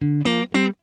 Música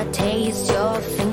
I taste your fingers.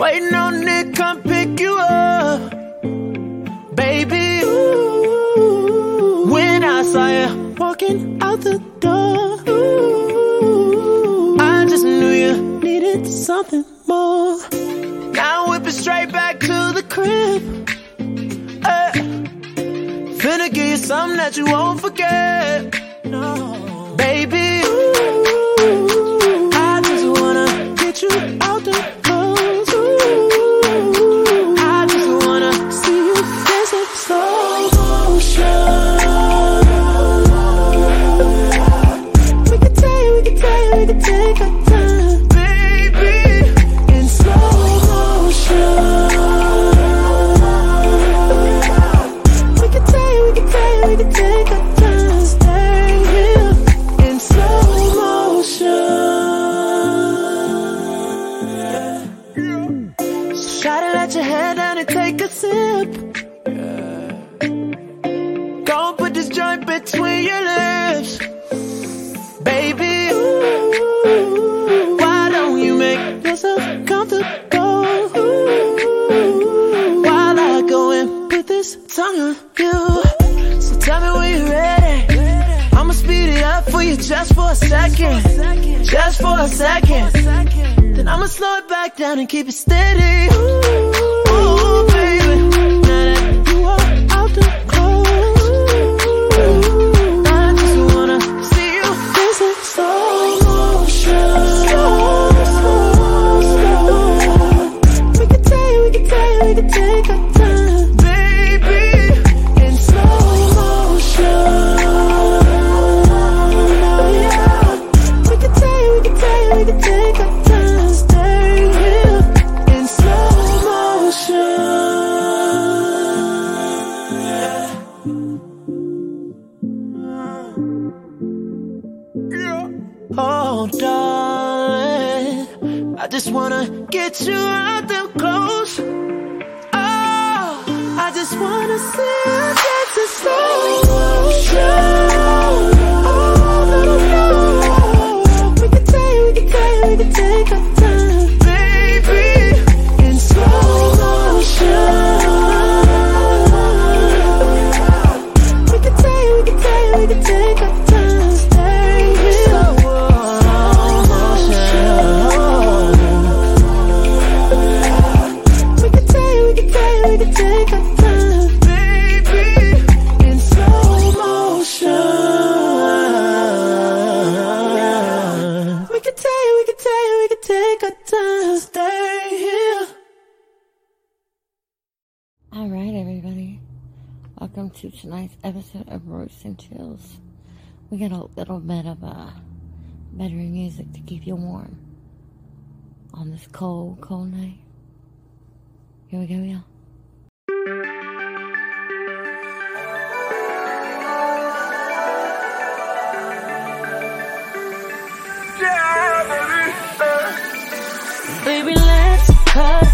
Waiting on Nick, come pick you up. Baby, ooh. When I saw you walking out the door, ooh. I just knew you needed something more. Now whip it straight back to the crib. Eh. Finna give you something that you won't forget. No. Baby. for a second, just for a second. Then I'ma slow it back down and keep it steady. Ooh, baby, now that you are out the Oh, darling, I just wanna get you out them clothes. Oh, I just wanna see you dancing slow motion. to tonight's episode of Roots and Chills. We got a little bit of uh, bedroom music to keep you warm on this cold, cold night. Here we go, y'all. Yeah, Baby, let's cut.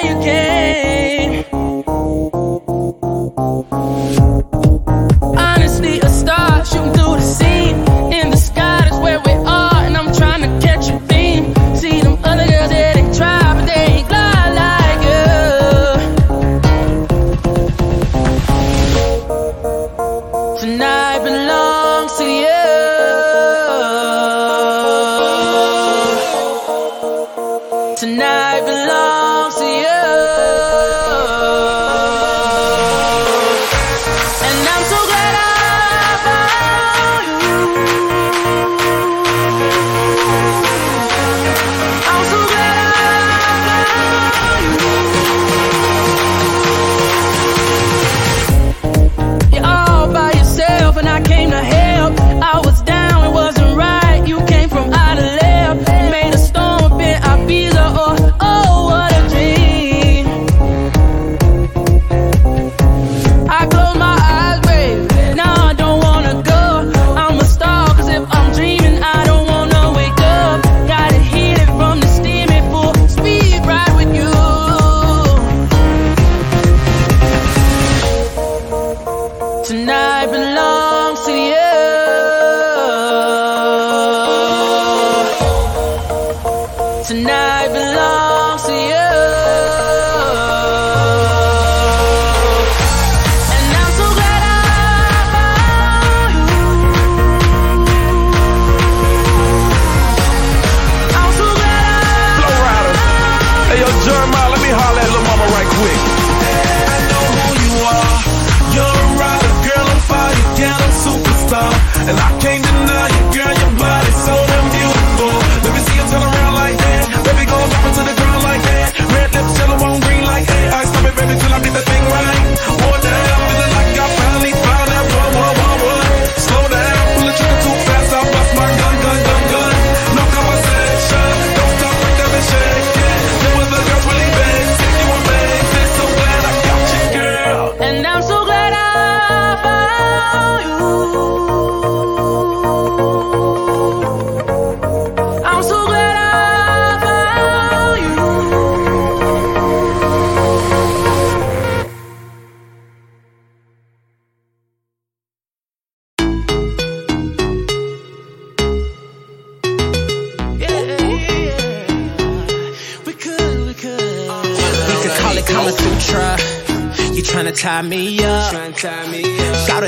You came. Tonight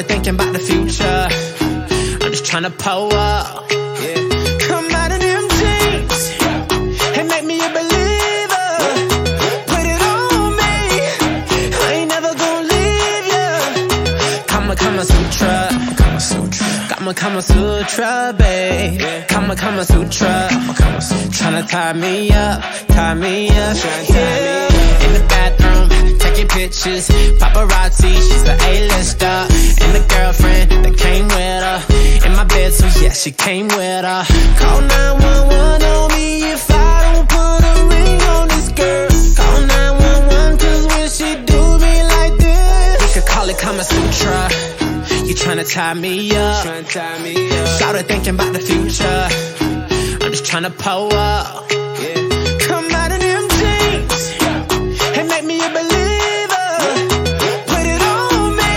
Started thinking about the future. I'm just tryna pull up. Kama Kama Sutra, babe. Kama Kama Sutra. Kama Kama Sutra. Tryna tie me up, tie me up. Yeah. In the bathroom, taking pictures. Paparazzi, she's an A-lister. And the girlfriend that came with her. In my bed, so yeah, she came with her. Call 911 on me if I don't put a ring on this girl. Call 911 cause when she do me like this. We could call it Kama Sutra. Tryna tie me up. Started thinking about the future. I'm just tryna pull up. Come out of them jeans and make me a believer. Put it on me.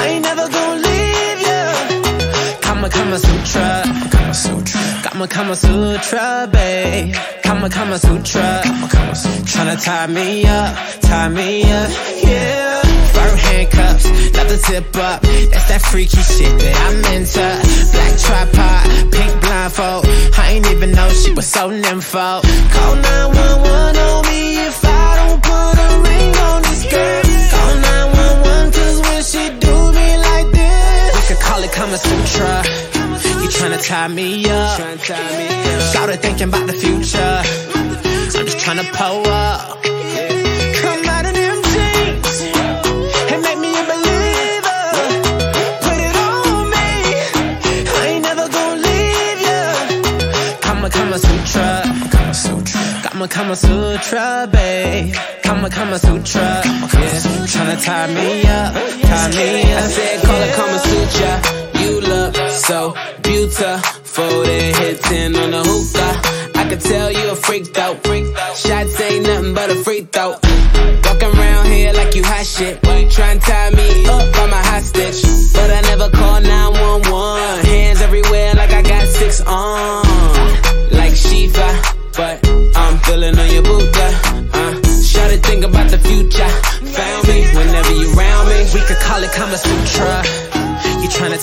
I ain't never gonna leave ya. Kama Kama Sutra. Kama Sutra. Kama Kama Sutra, babe. Kama Kama Sutra. Kama Kama Sutra. Tryna tie me up, tie me up, yeah. Fur handcuffs, love the zip up. That's that freaky shit that I'm into. Black tripod, pink blindfold. I ain't even know she was so nympho. Call 911 on me if I don't put a ring on this girl. Call 911 cause when she do me like this, we could call it Kama Sutra. You tryna tie me up. Started thinking about the future. I'm just tryna pull up. Kama Kama Sutra, babe. Kama Kama Sutra. Yeah. Tryna tie me up, tie me up. I said, call it Kama Sutra. You look so beautiful. Then hit 10 on the hookah. I can tell you a freak though.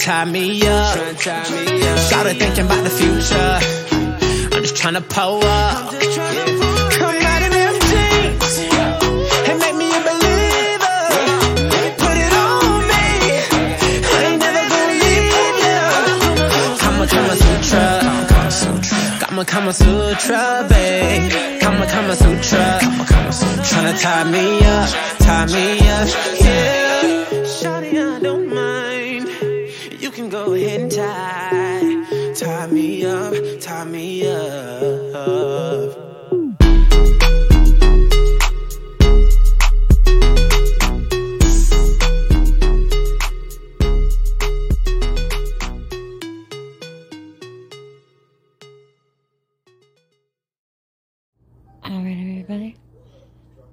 Tie me up. Started thinking about the future. I'm just tryna pull up. Come them jeans and make me a believer. Put it on me. I ain't never gonna leave you. Kama Kama Sutra. Kama Sutra, babe. Kama Kama Sutra. Tryna tie me up, tie me up, yeah. Shawty, I don't can go ahead and tie, tie me up, tie me up.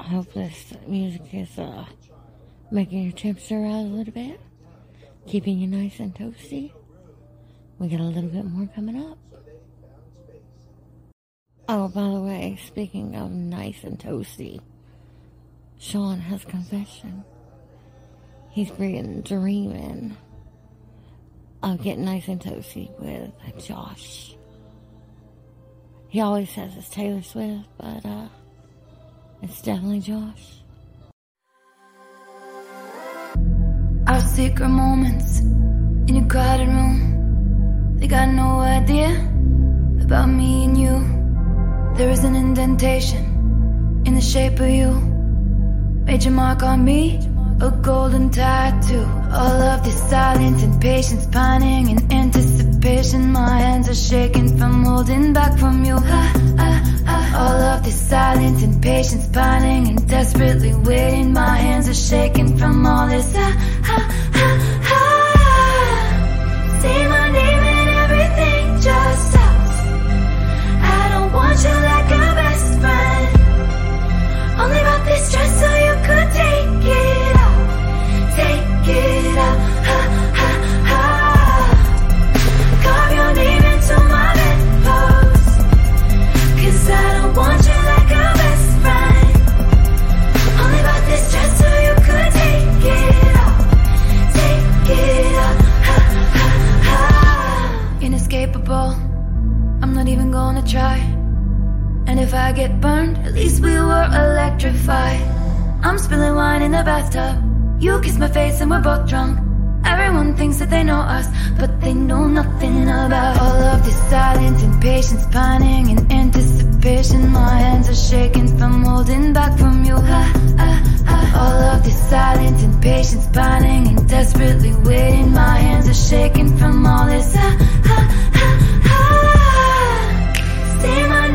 I hope this music is uh, making your temperature rise a little bit, keeping you nice and toasty. We got a little bit more coming up. Oh, by the way, speaking of nice and toasty, Sean has confession. He's been dreaming of getting nice and toasty with Josh. He always says it's Taylor Swift, but uh, it's definitely Josh. Our secret moments in a crowded room. They got no idea about me and you. There is an indentation in the shape of you. Made your mark on me, a golden tattoo. All of this silence and patience, pining in anticipation. My hands are shaking from holding back from you. All of this silence and patience, pining and desperately waiting. My hands are shaking from all this. Say my I'm spilling wine in the bathtub. You kiss my face and we're both drunk. Everyone thinks that they know us, but they know nothing about all of this silence and patience, pining and anticipation. My hands are shaking from holding back from you. All of this silence and patience, pining and desperately waiting. My hands are shaking from all this. Ah, my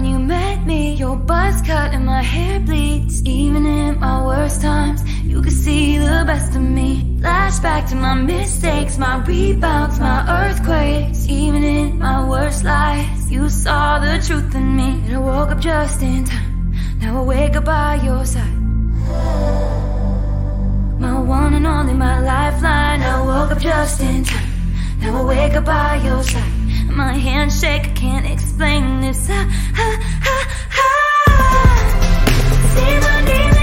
when you met me, your buzz cut and my hair bleeds. Even in my worst times, you could see the best of me. Flashback to my mistakes, my rebounds, my earthquakes. Even in my worst lies, you saw the truth in me. And I woke up just in time. Now I wake up by your side. My one and only, my lifeline. I woke up just in time. Now I wake up by your side. My handshake. I can't explain this. Ah, ah, ah. Say my name